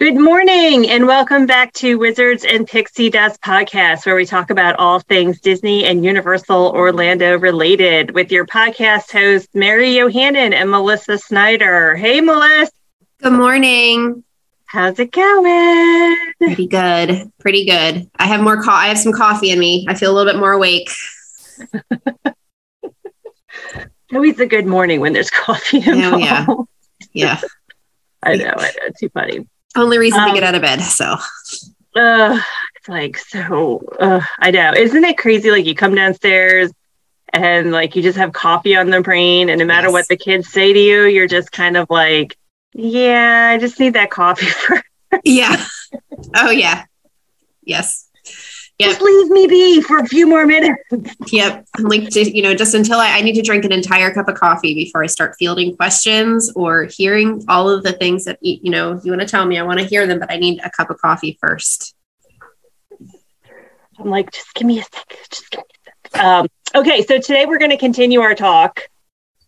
Good morning and welcome back to Wizards and Pixie Dust podcast, where we talk about all things Disney and Universal Orlando related with your podcast hosts, Mary Yohannan and Melissa Snyder. Hey, Melissa. Good morning. How's it going? Pretty good. Pretty good. I have more co- I have some coffee in me. I feel a little bit more awake. Always a good morning when there's coffee involved. Yeah. Yeah. I know. I know. Too funny. Only reason um, to get out of bed. So, uh, it's like, so, uh, I know. Isn't it crazy? Like, you come downstairs and, like, you just have coffee on the brain, and no matter yes. what the kids say to you, you're just kind of like, yeah, I just need that coffee for. yeah. Oh, yeah. Yes. Yep. Just leave me be for a few more minutes. Yep. I'm like, to, you know, just until I, I need to drink an entire cup of coffee before I start fielding questions or hearing all of the things that, you know, you want to tell me. I want to hear them, but I need a cup of coffee first. I'm like, just give me a sec. Just give me a sec. Um, okay. So today we're going to continue our talk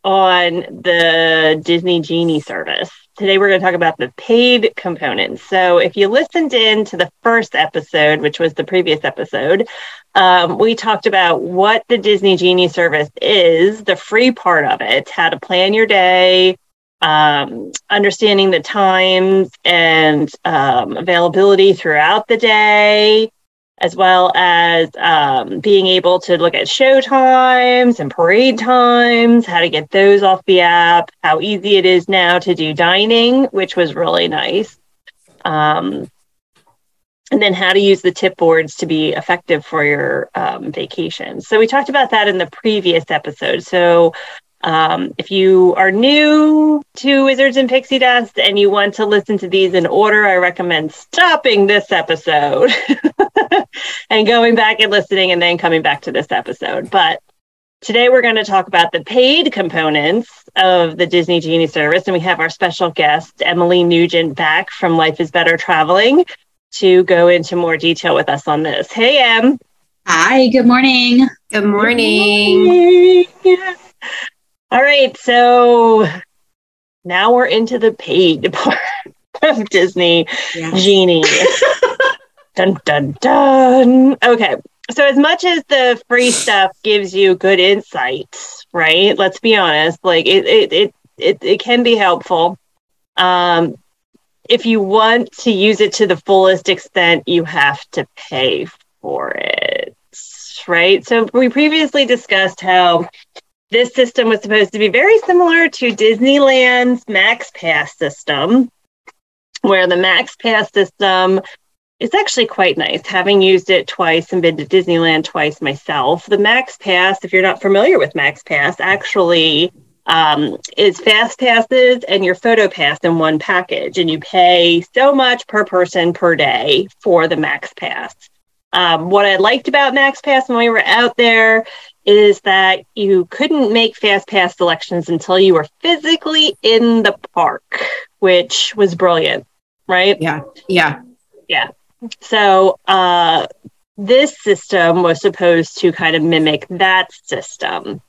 on the Disney Genie service. Today, we're going to talk about the paid components. So, if you listened in to the first episode, which was the previous episode, um, we talked about what the Disney Genie service is, the free part of it, how to plan your day, um, understanding the times and um, availability throughout the day, as well as um, being able to look at show times and parade times, how to get those off the app, how easy it is now to do dining, which was really nice. Um, and then how to use the tip boards to be effective for your um, vacation. So we talked about that in the previous episode. So um, if you are new to Wizards and Pixie Dust and you want to listen to these in order, I recommend stopping this episode and going back and listening and then coming back to this episode. But today we're going to talk about the paid components of the Disney Genie service. And we have our special guest, Emily Nugent, back from Life is Better Traveling to go into more detail with us on this. Hey, Em. Hi, good morning. Good morning. Good morning. All right, so now we're into the paid part of Disney yes. Genie. dun dun dun. Okay. So as much as the free stuff gives you good insights, right? Let's be honest, like it it it it, it can be helpful. Um if you want to use it to the fullest extent, you have to pay for it. Right. So we previously discussed how this system was supposed to be very similar to Disneyland's Max Pass system, where the Max Pass system is actually quite nice. Having used it twice and been to Disneyland twice myself, the Max Pass, if you're not familiar with Max Pass, actually um, is fast passes and your photo pass in one package, and you pay so much per person per day for the Max Pass. Um, what I liked about Max Pass when we were out there is that you couldn't make fast pass selections until you were physically in the park, which was brilliant, right? Yeah. Yeah. Yeah. So uh, this system was supposed to kind of mimic that system.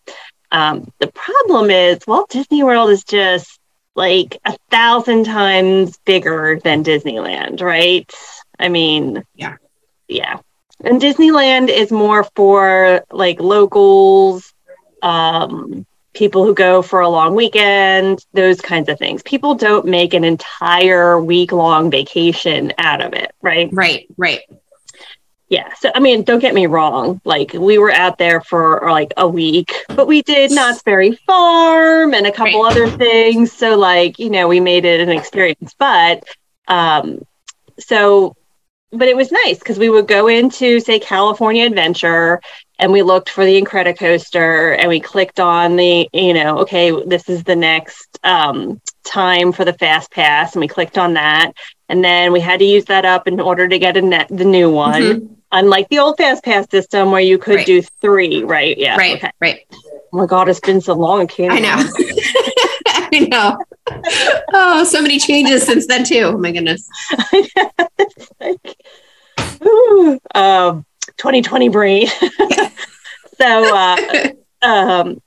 Um, the problem is Walt Disney World is just like a thousand times bigger than Disneyland, right? I mean, yeah. Yeah. And Disneyland is more for like locals, um, people who go for a long weekend, those kinds of things. People don't make an entire week long vacation out of it, right? Right, right. Yeah. So, I mean, don't get me wrong. Like, we were out there for like a week, but we did Knott's Berry Farm and a couple right. other things. So, like, you know, we made it an experience. But, um, so but it was nice because we would go into say California Adventure and we looked for the Incredicoaster and we clicked on the you know okay this is the next um, time for the fast pass and we clicked on that and then we had to use that up in order to get a net the new one mm-hmm. unlike the old fast pass system where you could right. do three right yeah right okay. right oh my god it's been so long I can't I know I know oh, so many changes since then too. Oh my goodness. like, um, 2020 brain. so, uh, um,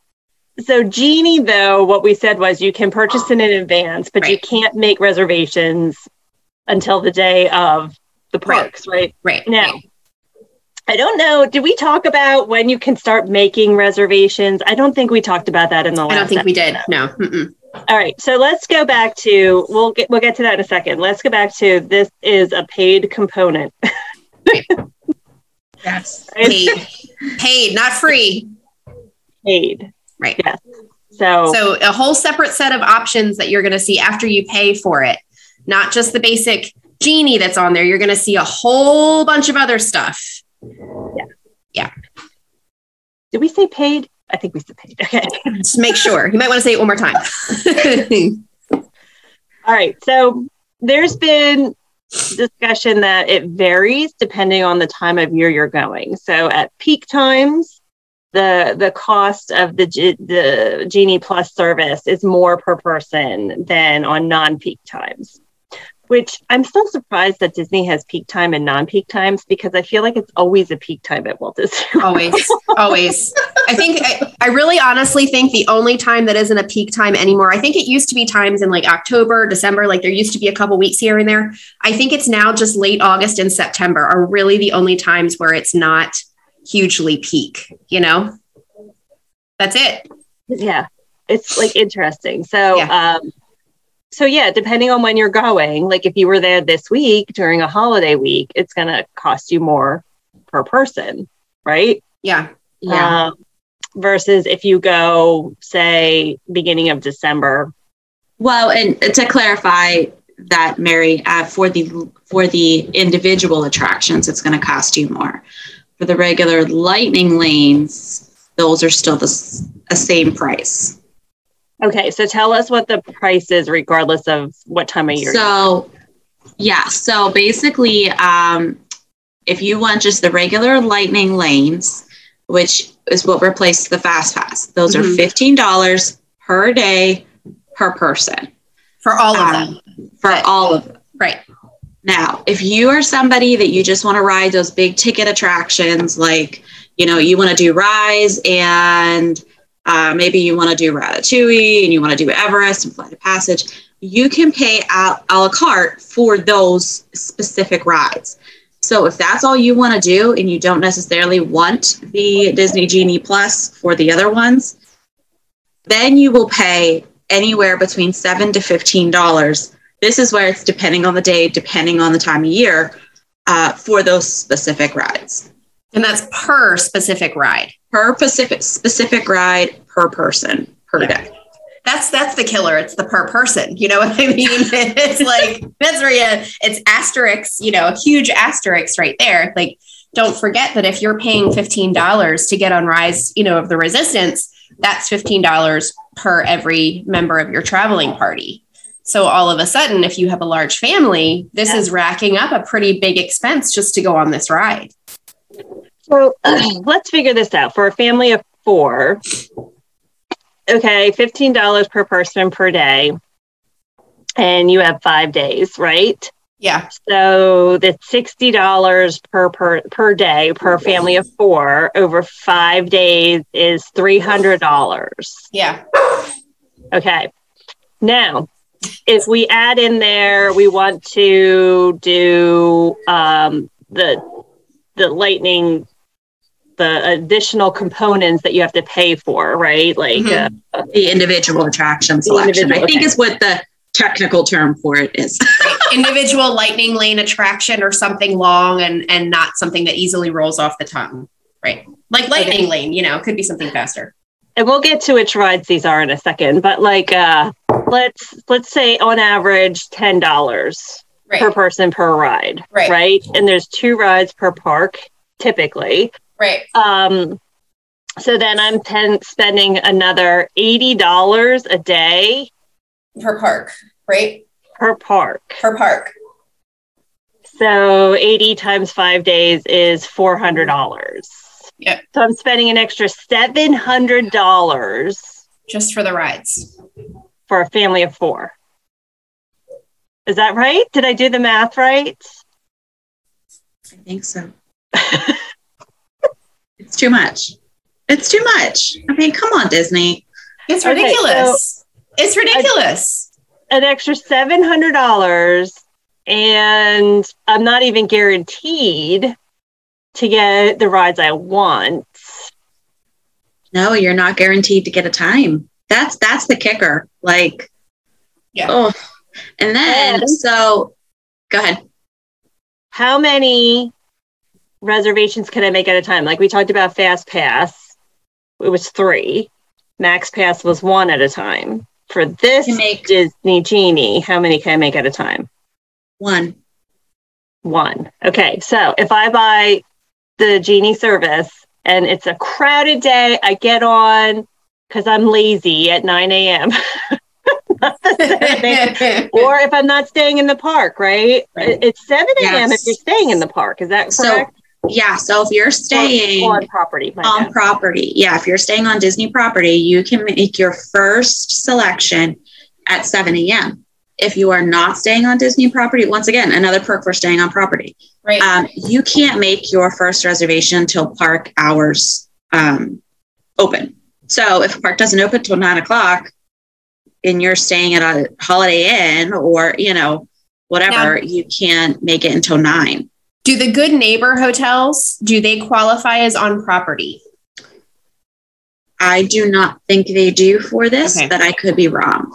so Genie, though, what we said was you can purchase it in advance, but right. you can't make reservations until the day of the Right. parks, right? Right. Now, I don't know. Did we talk about when you can start making reservations? I don't think we talked about that in the last. I don't think we did. No. Mm-mm. All right, so let's go back to we'll get we'll get to that in a second. Let's go back to this is a paid component. Yes. Paid. Paid, not free. paid. Right. Yes. So, So a whole separate set of options that you're going to see after you pay for it, not just the basic genie that's on there. You're going to see a whole bunch of other stuff. Yeah. Yeah. Did we say paid? I think we said paid. Okay. Just make sure. You might want to say it one more time. All right. So there's been discussion that it varies depending on the time of year you're going. So at peak times, the the cost of the G- the Genie Plus service is more per person than on non-peak times. Which I'm still surprised that Disney has peak time and non-peak times because I feel like it's always a peak time at Walt Disney. World. always, always. I think I, I really honestly think the only time that isn't a peak time anymore. I think it used to be times in like October, December, like there used to be a couple weeks here and there. I think it's now just late August and September are really the only times where it's not hugely peak, you know? That's it. yeah it's like interesting so um so yeah depending on when you're going like if you were there this week during a holiday week it's going to cost you more per person right Yeah. Yeah. Um, versus if you go say beginning of december well, and to clarify that, Mary, uh, for the for the individual attractions, it's going to cost you more. For the regular lightning lanes, those are still the a same price. Okay so tell us what the price is regardless of what time of year So, yeah. So basically, um, if you want just the regular lightning lanes, which is what replaced the fast pass, those Mhm. are fifteen dollars per day per person For all of Um, them. for all of them. Right. Now, if you are somebody that you just want to ride those big ticket attractions, like you know, you want to do Rise and uh, maybe you want to do Ratatouille and you want to do Everest and Flight of Passage, you can pay a, a la carte for those specific rides. So if that's all you want to do and you don't necessarily want the Disney Genie Plus for the other ones, then you will pay anywhere between seven to fifteen dollars. This is where it's depending on the day, depending on the time of year, uh, for those specific rides And that's per specific ride. Per Pacific specific ride per person per Yeah. day. That's that's the killer. It's the per person. You know what I mean? it's like that's where you, it's asterisks, you know, a huge asterisk right there. Like, don't forget that if you're paying $15 to get on Rise, you know, of the resistance, that's $15 per every member of your traveling party. So all of a sudden, if you have a large family, this Yeah. is racking up a pretty big expense just to go on this ride. So let's figure this out. For a family of four, okay, $15 per person per day. And you have five days, right? Yeah. So that's $60 per, per per day per family of four over five days is $300. Yeah. Okay. Now, if we add in there, we want to do um, the the lightning, the additional components that you have to pay for, right? Like, Mhm. uh, The individual attraction selection, I think, okay. is what the technical term for it is. individual lightning lane attraction or something long and and not something that easily rolls off the tongue right like lightning Okay. lane you know could be something faster and we'll get to which rides these are in a second. But like, uh, let's let's say on average ten dollars right per person per ride, Right. Right, and there's two rides per park typically. Right Um, so then I'm ten, spending another eighty dollars a day per park right per park. per park So eighty times five days is four hundred dollars. Yeah. So I'm spending an extra seven hundred dollars just for the rides for a family of four. Is that right? Did I do the math right? I think so. it's too much. It's too much. I mean, come on, Disney. it's Okay, ridiculous it's ridiculous An extra seven hundred dollars and I'm not even guaranteed to get the rides I want. No, you're not guaranteed to get a time. That's that's the kicker. Like, Yeah. Oh, and then And- so go ahead. How many reservations can I make at a time? Like we talked about Fast Pass, it was three. Max Pass was one at a time. For this make- Disney Genie, how many can I make at a time? One. One. Okay, so if I buy the Genie service and it's a crowded day, I get on because I'm lazy at 9 a.m. Not the 7 a.m. or if I'm not staying in the park, right? Right. It's 7 a.m. Yes. if you're staying in the park. Is that So, correct? Yeah. So if you're staying on property. my on bad. property, yeah, if you're staying on Disney property, you can make your first selection at 7 a.m. If you are not staying on Disney property, once again, another perk for staying on property. right. Um, you can't make your first reservation until park hours um, open. So if a park doesn't open till nine o'clock and you're staying at a Holiday Inn or, you know, whatever, you can't make it until nine. Do the good neighbor hotels do they qualify as on property? I do not think they do for this, Okay. but I could be wrong.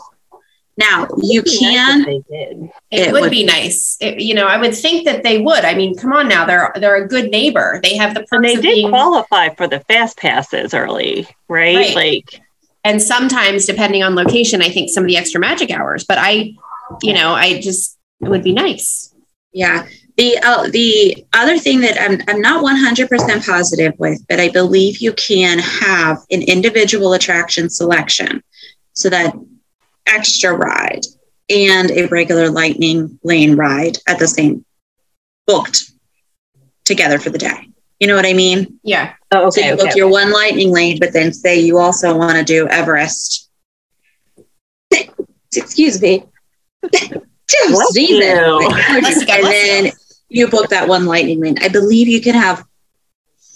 Now, you It'd nice can, they did. It, It would, would be be. nice. It- you know, I would think that they would. I mean, come on now, they're they're a good neighbor. They have the perks And they of did being, qualify for the fast passes early, right? Right. Like and sometimes depending on location, I think some of the extra magic hours. But I, you know, I just it would be nice. yeah. The uh, the other thing that I'm I'm not 100% positive with, but I believe you can have an individual attraction selection, so that extra ride and a regular lightning lane ride at the same booked together for the day. You know what I mean? Yeah. oh, so you book okay. your one lightning lane, but then say you also want to do Everest. Excuse me. Just you. Bless you, God and then you. you book that one lightning lane. I believe you can have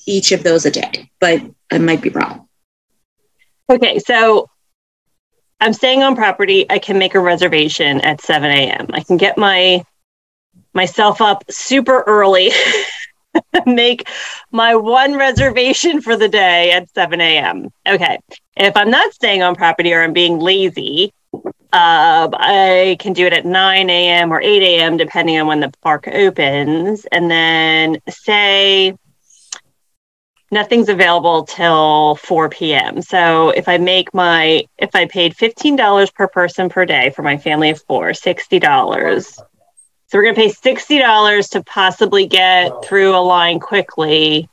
each of those a day, but I might be wrong. Okay, so I'm staying on property. I can make a reservation at 7 a.m. I can get my myself up super early, make my one reservation for the day at 7 a.m. Okay, if I'm not staying on property or I'm being lazy, uh, I can do it at 9 a.m. or 8 a.m. depending on when the park opens, and then say nothing's available till 4 p.m. So if I make my, if I paid $15 per person per day for my family of four, $60. So we're going to pay $60 to possibly get through a line quickly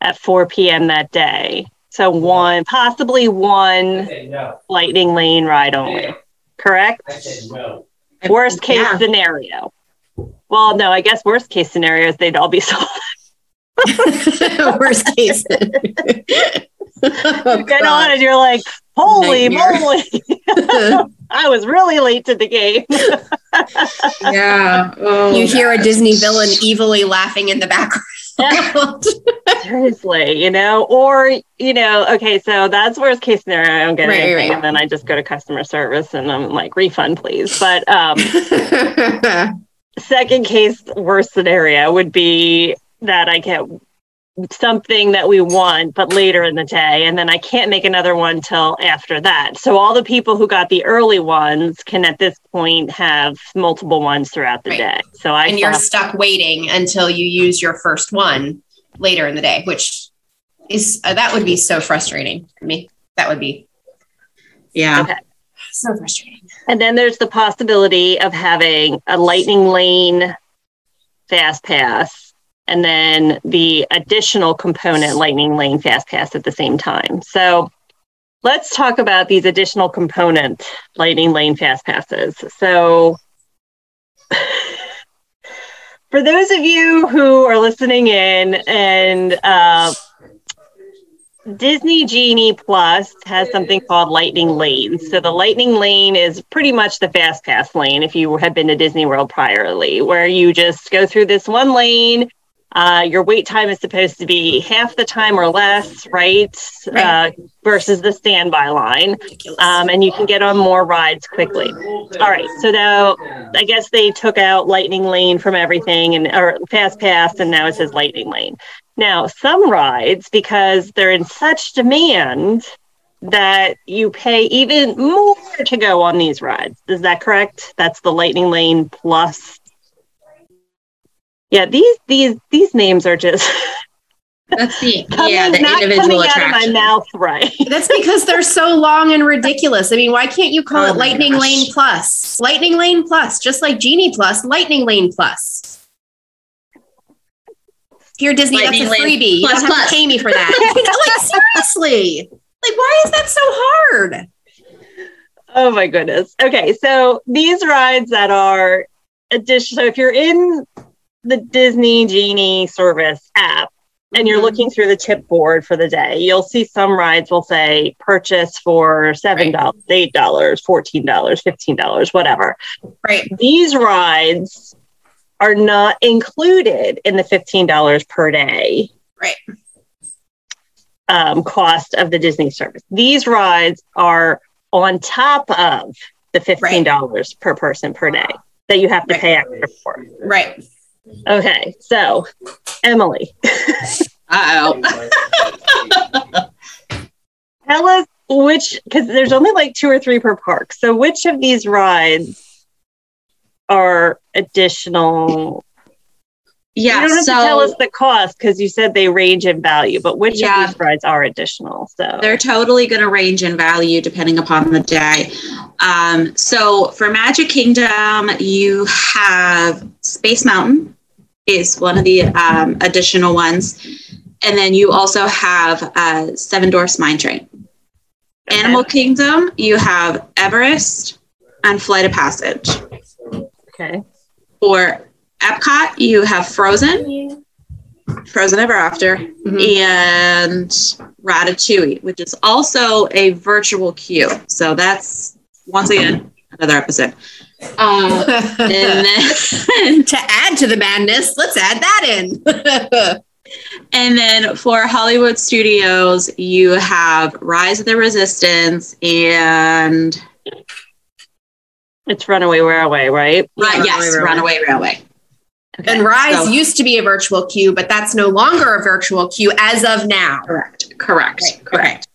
at 4 p.m. that day. So one, possibly one no. lightning lane ride only, correct? No. Worst case Yeah. scenario. Well, no, I guess worst case scenario is they'd all be sold. Worst case. oh, Get on and you're like, holy Nightmare. moly. I was really late to the game. Yeah. Oh, you hear a Disney villain evilly laughing in the background. Seriously, you know, or, you know, okay, so that's worst case scenario. I don't get Right, anything. right. And then I just go to customer service and I'm like, refund, please. But um, second case, worst scenario would be that I get something that we want, but later in the day, and then I can't make another one till after that. So all the people who got the early ones can at this point have multiple ones throughout the Right. day. So I and you're thought- stuck waiting until you use your first one later in the day, which is uh, that would be so frustrating for me. That would be yeah. Okay. so frustrating. And then there's the possibility of having a lightning lane fast pass and then the additional component lightning lane fast pass at the same time. So let's talk about these additional component lightning lane fast passes. So for those of you who are listening in and uh, Disney Genie Plus has something called Lightning Lane. So the Lightning Lane is pretty much the fast pass lane if you had been to Disney World priorly, where you just go through this one lane. Uh, your wait time is supposed to be half the time or less, right? Right. Uh, versus the standby line. Um, and you can get on more rides quickly. All right. So now I guess they took out Lightning Lane from everything and or Fast Pass, and now it says Lightning Lane. Now, some rides, because they're in such demand, that you pay even more to go on these rides. Is that correct? That's the Lightning Lane Plus. Yeah, these these these names are just That's the coming, yeah, the not individual coming out of my mouth right. That's because they're so long and ridiculous. I mean, why can't you call Oh it Lightning gosh. Lane Plus? Lightning Lane Plus, just like Genie Plus, Lightning Lane Plus. Here, Disney, Lightning that's a Lane freebie. You Plus don't have to pay me for that. like seriously. Like, why is that so hard? Oh my goodness. Okay, so these rides that are additional. So if you're in the Disney Genie service app and you're Mhm. looking through the tip board for the day, you'll see some rides will say purchase for seven dollars, eight dollars, fourteen dollars, fifteen dollars, whatever. Right. These rides are not included in the fifteen dollars per day. Right. Um, cost of the Disney service. These rides are on top of the fifteen dollars per person per day that you have to Right. pay extra for. Right. Okay, so Emily, oh. tell us which because there's only like two or three per park. So which of these rides are additional? Yeah. you don't have so to tell us the cost because you said they range in value, but which Yeah. of these rides are additional? So they're totally going to range in value depending upon the day. Um, so for Magic Kingdom, you have Space Mountain is one of the um, additional ones, and then you also have uh, Seven Dwarfs Mine Train. Okay. Animal Kingdom, you have Everest and Flight of Passage. okay. For Epcot, you have Frozen, Frozen Ever After, Mhm. and Ratatouille, which is also a virtual queue. So that's once again another episode. Um, and then, to add to the madness, let's add that in. and then for Hollywood Studios, you have Rise of the Resistance and It's Runaway Railway, right? Ri- Runaway yes, Railway. Runaway Railway. and Rise so- used to be a virtual queue, but that's no longer a virtual queue as of now. Correct. Correct. Right, Correct.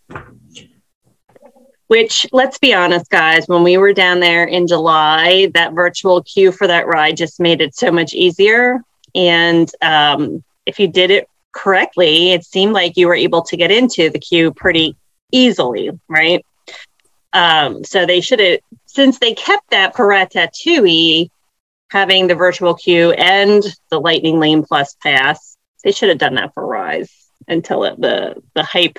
Which, let's be honest, guys, when we were down there in July, that virtual queue for that ride just made it so much easier. And um, if you did it correctly, it seemed like you were able to get into the queue pretty easily, right? Um, so they should have, since they kept that for having the virtual queue and the Lightning Lane Plus pass, they should have done that for Rise until it, the the hype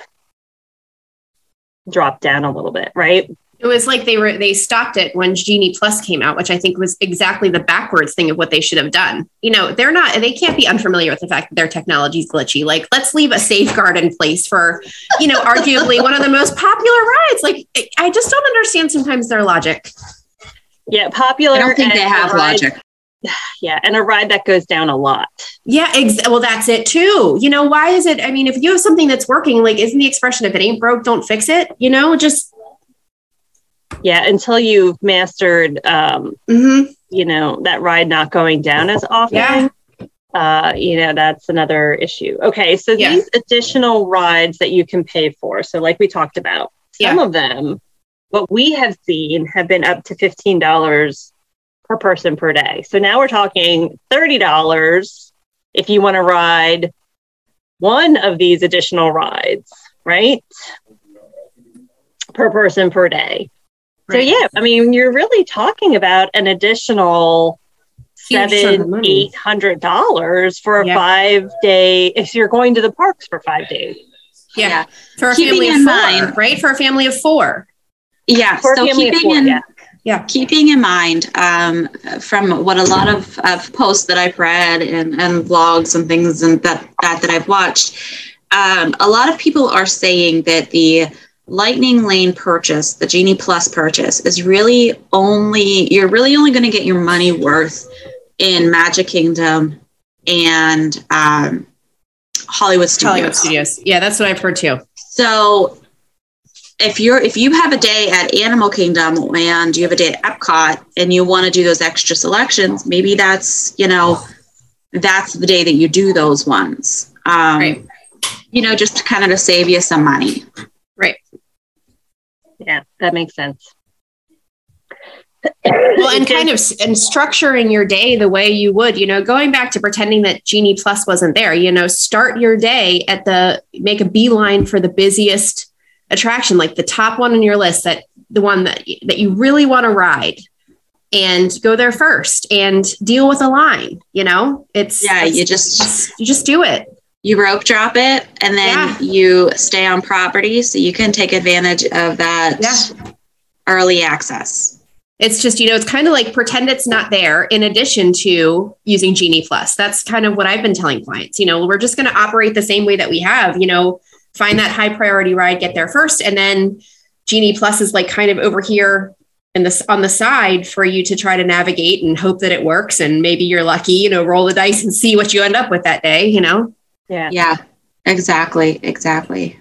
dropped down a little bit, right? It was like they were they stopped it when Genie Plus came out, which I think was exactly the backwards thing of what they should have done. You know, they're not they can't be unfamiliar with the fact that their technology is glitchy. Like, let's leave a safeguard in place for, you know, arguably one of the most popular rides. Like, I just don't understand sometimes their logic. Yeah, popular. I don't think and they have logic. Yeah, and a ride that goes down a lot. Yeah, ex- well, that's it too. You know, why is it? I mean, if you have something that's working, like, isn't the expression if it ain't broke, don't fix it? You know, just Yeah, until you've mastered, um, mhm. you know, that ride not going down as often. Yeah. Uh, you know, that's another issue. Okay, so Yeah. these additional rides that you can pay for. So, like we talked about, some of them, what we have seen have been up to fifteen dollars per person per day. So now we're talking thirty dollars if you want to ride one of these additional rides, right? Per person per day. So yeah, I mean, you're really talking about an additional seven, eight hundred dollars for a Yeah. five day. If you're going to the parks for five days, yeah, for a Keeping family of in four, mind- right? For a family of four. Yeah. for a so family of keeping four, in yeah. Keeping in mind um, from what a lot of, of posts that I've read and, and vlogs and things and that, that that I've watched, um, a lot of people are saying that the Lightning Lane purchase, the Genie Plus purchase, is really only you're really only going to get your money worth in Magic Kingdom and um, Hollywood Studios. Hollywood Studios. Yeah, that's what I've heard too. So if you're if you have a day at Animal Kingdom and you have a day at Epcot and you want to do those extra selections, maybe that's you know that's the day that you do those ones. Um, Right. You know, just to kind of to save you some money. Right. Yeah, that makes sense. Well, and kind of and structuring your day the way you would, you know, going back to pretending that Genie Plus wasn't there, you know, start your day at the make a beeline for the busiest attraction, like the top one on your list, that the one that that you really want to ride and go there first and deal with a line, you know? It's Yeah, it's- you just you just do it. you rope drop it and then Yeah. you stay on property so you can take advantage of that Yeah. early access. It's just, you know, it's kind of like pretend it's not there in addition to using Genie Plus. That's kind of what I've been telling clients. You know, we're just going to operate the same way that we have, you know, find that high priority ride, get there first. And then Genie Plus is like kind of over here in this on the side for you to try to navigate and hope that it works. And maybe you're lucky, you know, roll the dice and see what you end up with that day, you know? Yeah. Yeah, exactly. Exactly.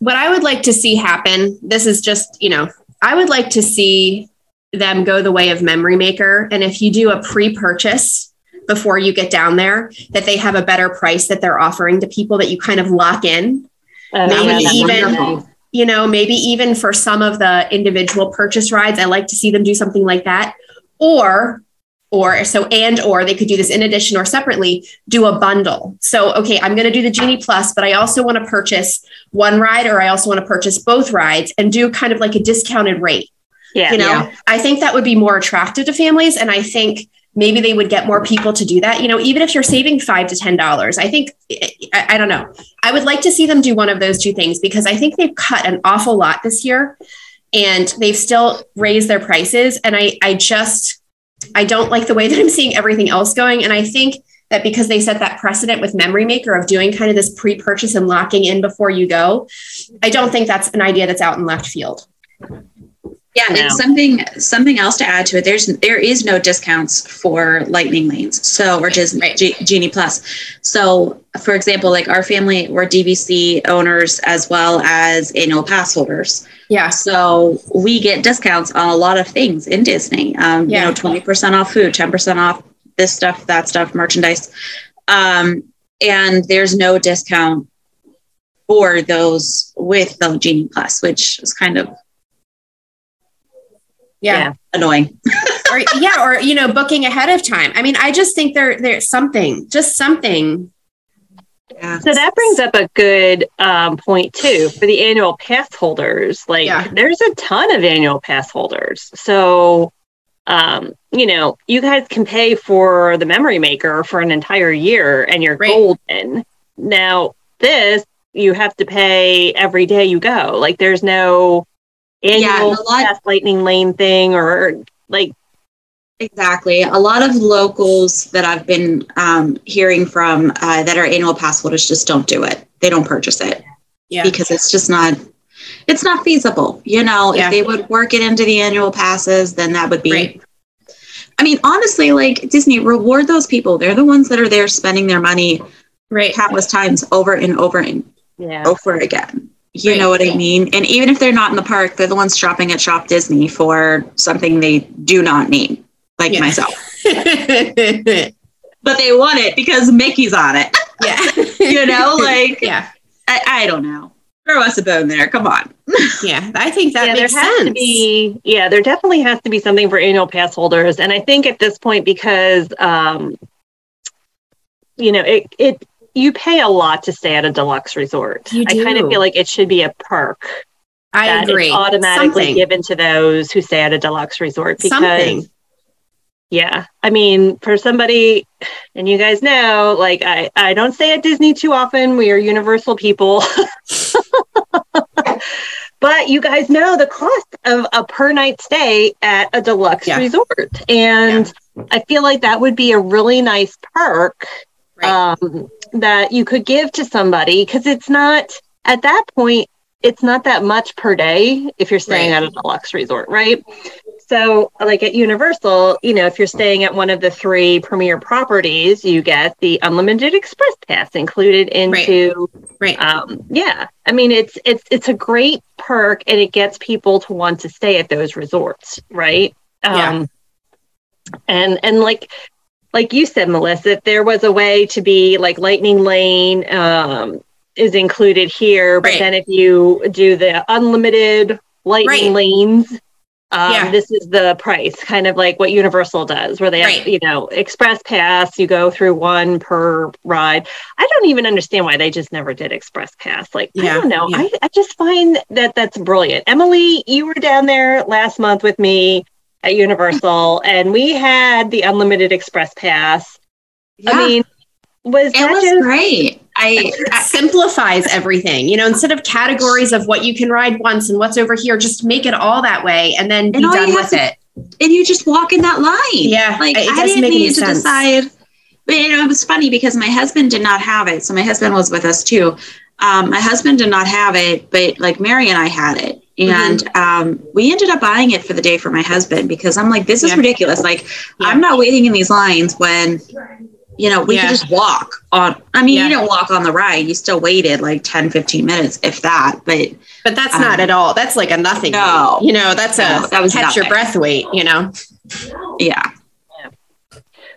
what I would like to see happen, this is just, you know, I would like to see them go the way of Memory Maker. And if you do a pre purchase before you get down there, that they have a better price that they're offering to people that you kind of lock in. Uh, Maybe yeah, even- wonderful. You know, maybe even for some of the individual purchase rides, I like to see them do something like that. Or, or so, and or they could do this in addition or separately, do a bundle. So, okay, I'm going to do the Genie Plus, but I also want to purchase one ride or I also want to purchase both rides and do kind of like a discounted rate. Yeah. You know, Yeah. I think that would be more attractive to families. And I think maybe they would get more people to do that. You know, even if you're saving five to ten dollars, I think I, I don't know. I would like to see them do one of those two things because I think they've cut an awful lot this year and they've still raised their prices. And I I just I don't like the way that I'm seeing everything else going. And I think that because they set that precedent with Memory Maker of doing kind of this pre-purchase and locking in before you go, I don't think that's an idea that's out in left field. Yeah, No. and something something else to add to it. There's there is no discounts for Lightning lanes, so or Disney Right. G- Genie Plus. So, for example, like our family, we're DVC owners as well as annual pass holders. Yeah. So we get discounts on a lot of things in Disney. Um, Yeah. You know, twenty percent off food, ten percent off this stuff, that stuff, merchandise, um, and there's no discount for those with the Genie Plus, which is kind of Yeah. Yeah. annoying. or yeah, or you know, booking ahead of time. I mean, I just think there there's something, just something. Yeah. So that brings up a good um, point too for the annual pass holders. Like, Yeah. there's a ton of annual pass holders. So, um, you know, you guys can pay for the memory maker for an entire year and you're Right. golden. Now, this you have to pay every day you go. Like, there's no Yeah, annual a lot- lightning lane thing or like, Exactly. A lot of locals that I've been um, hearing from uh, that are annual pass holders just don't do it. They don't purchase it Yeah. because it's just not. It's not feasible. You know, Yeah. if they would work it into the annual passes, then that would be. Right. I mean, honestly, like Disney, reward those people. They're the ones that are there spending their money Right. countless times over and over and yeah. over again. You Right. know what I mean? And even if they're not in the park, they're the ones shopping at Shop Disney for something they do not need, like Yeah. myself. But they want it because Mickey's on it. Yeah. you know, like yeah. I, I don't know. Throw us a bone there. Come on. Yeah. I think that yeah, makes there has sense. to be yeah there definitely has to be something for annual pass holders and i think at this point because um you know it it you pay a lot to stay at a deluxe resort You i kind of feel like it should be a perk I agree. automatically Something. given to those who stay at a deluxe resort because Something. yeah i mean for somebody and you guys know like i i don't stay at disney too often we are universal people but you guys know the cost of a per night stay at a deluxe Yeah. resort and i feel like that would be a really nice perk Right. um, that you could give to somebody because it's not at that point it's not that much per day if you're staying Right. at a deluxe resort right So, like at Universal, you know, if you're staying at one of the three premier properties, you get the unlimited express pass included into. Right. Um, yeah, I mean, it's it's it's a great perk, and it gets people to want to stay at those resorts, right? Yeah. Um, and and like like you said, Melissa, if there was a way to be like Lightning Lane um, is included here, but Right. then if you do the unlimited Lightning Right. Lanes, um, Yeah. this is the price, kind of like what Universal does, where they have, you know, Express Pass, you go through one per ride. I don't even understand why they just never did Express Pass. Like, I don't know. yeah. I, I just find that that's brilliant. Emily, you were down there last month with me at Universal, and we had the unlimited Express Pass. Yeah, I mean, was it that was just great. I, simplifies everything. You know, instead of categories of what you can ride once and what's over here, just make it all that way and then be And all done with have it. and you just walk in that line. Yeah, like it I didn't make any need to sense. decide. But you know, it was funny because my husband did not have it. So my husband was with us too. Um, my husband did not have it, but like Mary and I had it. And Mm-hmm. um, we ended up buying it for the day for my husband because I'm like, this is Yeah. ridiculous. Like, Yeah. I'm not waiting in these lines when, you know, we Yeah. could just walk on. I mean, Yeah. you didn't walk on the ride. You still waited like 10, 15 minutes, if that. But But that's Um, not at all. That's like a nothing. No. wait. You know, that's No, a that was catch your breath weight, you know. yeah.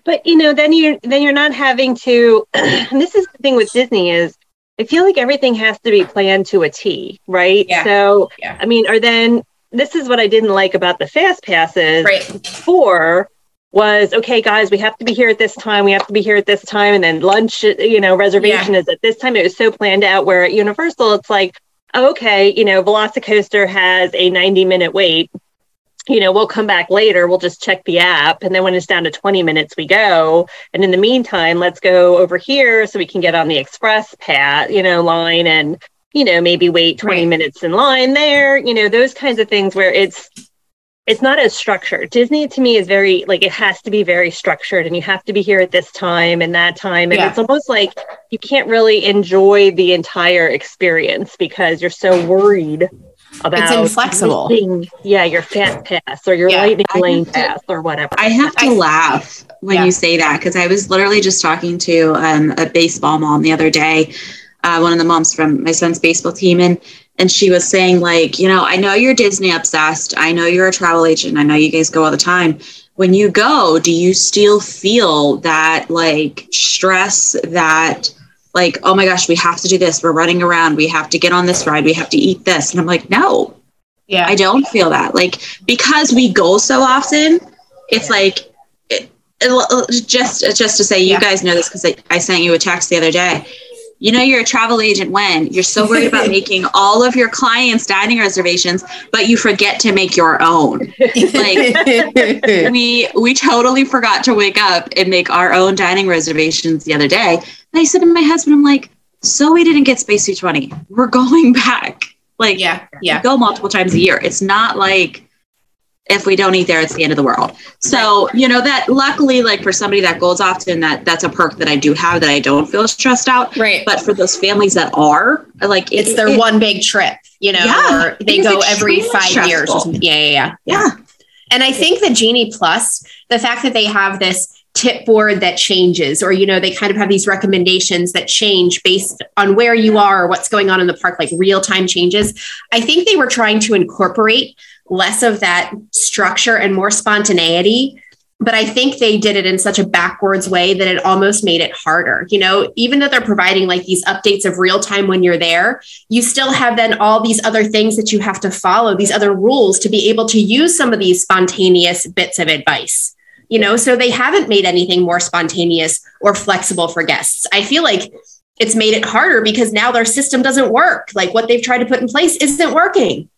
but you know then you're then you're not having to and this is the thing with disney is i feel like everything has to be planned to a t right Yeah. so Yeah. i mean or then this is what i didn't like about the fast passes Right. before was okay guys we have to be here at this time we have to be here at this time and then lunch you know reservation is at this time it was so planned out where at universal it's like okay you know velocicoaster has a 90 minute wait you know, we'll come back later. We'll just check the app. And then when it's down to 20 minutes, we go. And in the meantime, let's go over here so we can get on the express pat, you know, line and, you know, maybe wait 20 Right. minutes in line there, you know, those kinds of things where it's, it's not as structured. Disney to me is very like it has to be very structured and you have to be here at this time and that time. And Yeah. it's almost like you can't really enjoy the entire experience because you're so worried about inflexible. missing, yeah, your fast pass or your Yeah. lightning lane to- pass or whatever. I have to I- laugh when Yeah. you say that because I was literally just talking to um, a baseball mom the other day, uh, one of the moms from my son's baseball team, and and she was saying like, you know, I know you're Disney obsessed. I know you're a travel agent. I know you guys go all the time. When you go, do you still feel that like stress that like, oh my gosh, we have to do this. We're running around. We have to get on this ride. We have to eat this. And I'm like, no, Yeah. I don't feel that. Like because we go so often, it's like it, it, just just to say, you Yeah. guys know this because I, I sent you a text the other day. You know, you're a travel agent when you're so worried about making all of your clients' dining reservations, but you forget to make your own. Like we we totally forgot to wake up and make our own dining reservations the other day. And I said to my husband, I'm like, so we didn't get Space 220. We're going back. Like, yeah. Yeah. go multiple times a year. It's not like if we don't eat there, it's the end of the world. So, you know, that luckily, like for somebody that goes often, that that's a perk that I do have that I don't feel stressed out. Right. But for those families that are, like it's their it- one big trip, you know, Yeah, or they go every five years or stressful. something. Yeah, yeah, yeah. Yeah. And I think the Genie Plus, the fact that they have this tip board that changes, or, you know, they kind of have these recommendations that change based on where you are or what's going on in the park, like real time changes. I think they were trying to incorporate less of that structure and more spontaneity. But I think they did it in such a backwards way that it almost made it harder. You know, even though they're providing like these updates of real time when you're there, you still have then all these other things that you have to follow, these other rules to be able to use some of these spontaneous bits of advice. You know, so they haven't made anything more spontaneous or flexible for guests. I feel like it's made it harder because now their system doesn't work. Like what they've tried to put in place isn't working.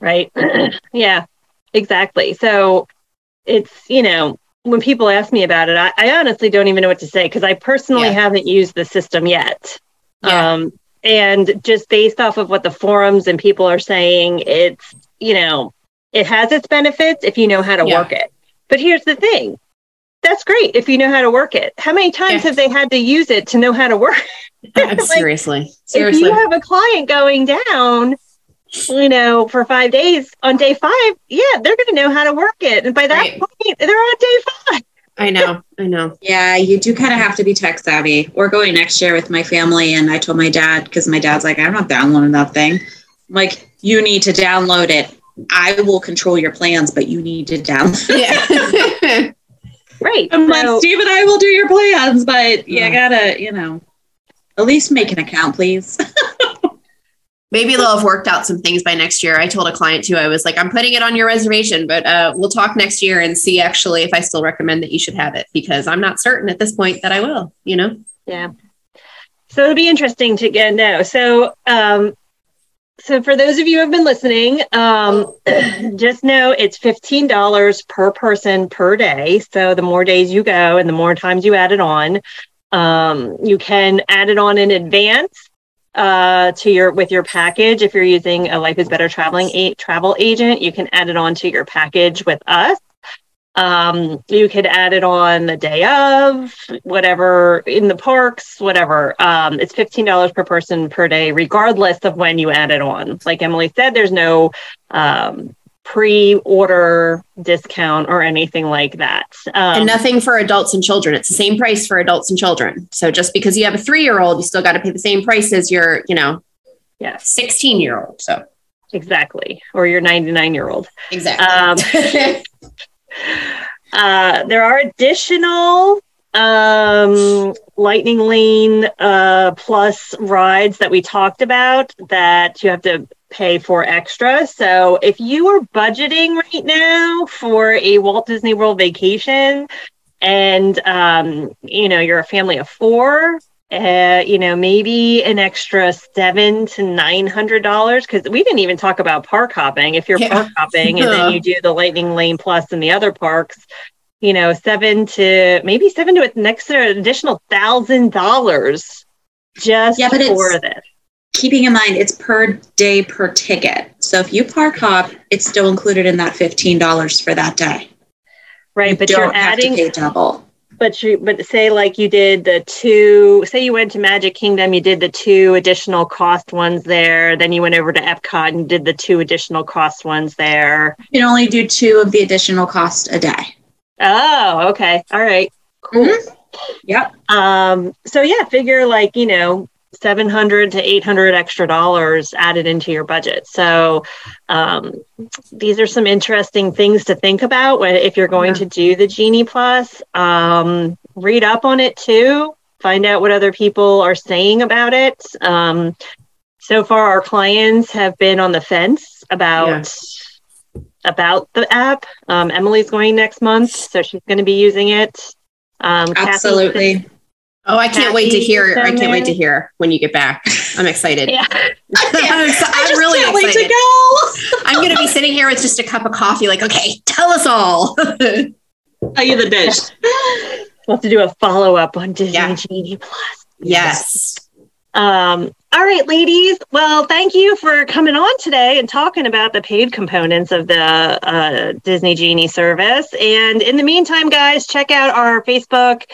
right? yeah, exactly. So it's, you know, when people ask me about it, I, I honestly don't even know what to say because I personally Yeah. haven't used the system yet. Yeah. Um, and just based off of what the forums and people are saying, it's, you know, it has its benefits if you know how to Yeah. work it. But here's the thing that's great if you know how to work it. How many times Yeah. have they had to use it to know how to work? Like, seriously. If you have a client going down, you know, for five days on day five, yeah, they're going to know how to work it. And by that Right. point, they're on day five. I know. I know. Yeah, you do kind of have to be tech savvy. We're going next year with my family, and I told my dad because my dad's like, I'm not downloading that thing. I'm like, you need to download it. I will control your plans, but you need to download. Yeah. Right. I'm So- like, Steve and I will do your plans, but you Yeah. gotta, you know, at least make an account, please. Maybe they'll have worked out some things by next year. I told a client too, I was like, I'm putting it on your reservation, but uh, we'll talk next year and see actually if I still recommend that you should have it because I'm not certain at this point that I will, you know? Yeah. So it'll be interesting to get know. So, um, so for those of you who have been listening, um, just know it's fifteen dollars per person per day. So the more days you go and the more times you add it on, um, you can add it on in advance uh, to your with your package. If you're using a Life is Better traveling a, travel agent, you can add it on to your package with us. Um, you could add it on the day of, whatever in the parks, whatever. Um, it's fifteen dollars per person per day, regardless of when you add it on. Like Emily said, there's no um, pre-order discount or anything like that. Um, and nothing for adults and children. It's the same price for adults and children. So just because you have a three year old, you still got to pay the same price as your, you know, yes, 16 year old. So exactly. Or your ninety-nine-year-old. exactly. Uh, there are additional um, Lightning Lane uh, Plus rides that we talked about that you have to pay for extra. So if you are budgeting right now for a Walt Disney World vacation and um, you know you're a family of four, uh, you know, maybe an extra seven to nine hundred dollars because we didn't even talk about park hopping. If you're Yeah. park hopping and then you do the Lightning Lane Plus in the other parks, you know, seven to maybe seven to an extra additional thousand dollars just Yeah, but it's- for this. Keeping in mind, it's per day per ticket. So if you park hop, it's still included in that $15 for that day. Right, You but don't you're have adding to pay double. But you, but say like you did the two. Say you went to Magic Kingdom, you did the two additional cost ones there. Then you went over to Epcot and did the two additional cost ones there. You can only do two of the additional cost a day. Oh, okay, all right, cool. Yep. Um, so yeah, figure like you know. 700 to 800 extra dollars added into your budget. So, um, these are some interesting things to think about when, if you're going Yeah. to do the Genie Plus. Um, read up on it too. Find out what other people are saying about it. Um, so far, our clients have been on the fence about about the app. Um, Emily's going next month, so she's going to be using it. Um, Kathy- Absolutely. Oh, I can't wait to Kathy hear. I can't wait to hear when you get back. I'm excited. yeah. I'm, so- I I'm really can't wait excited. to go. I'm going to be sitting here with just a cup of coffee, like, okay, tell us all. Tell you the dish. We'll have to do a follow up on Disney Yeah. Genie Plus. yes. Um, all right, ladies. Well, thank you for coming on today and talking about the paid components of the uh, Disney Genie service. And in the meantime, guys, check out our Facebook,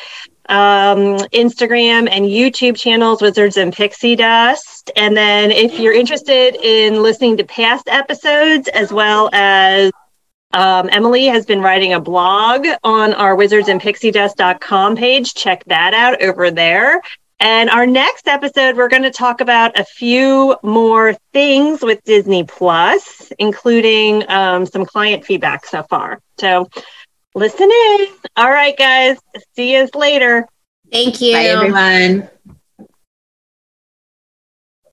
um, Instagram, and YouTube channels, Wizards and Pixie Dust. And then if you're interested in listening to past episodes as well as um, Emily has been writing a blog on our Wizards and Pixie wizardsandpixiedust.com page. Check that out over there. And our next episode, we're going to talk about a few more things with Disney Plus, including um, some client feedback so far. So listen in. All right, guys. See you later. Thank you. Bye, everyone.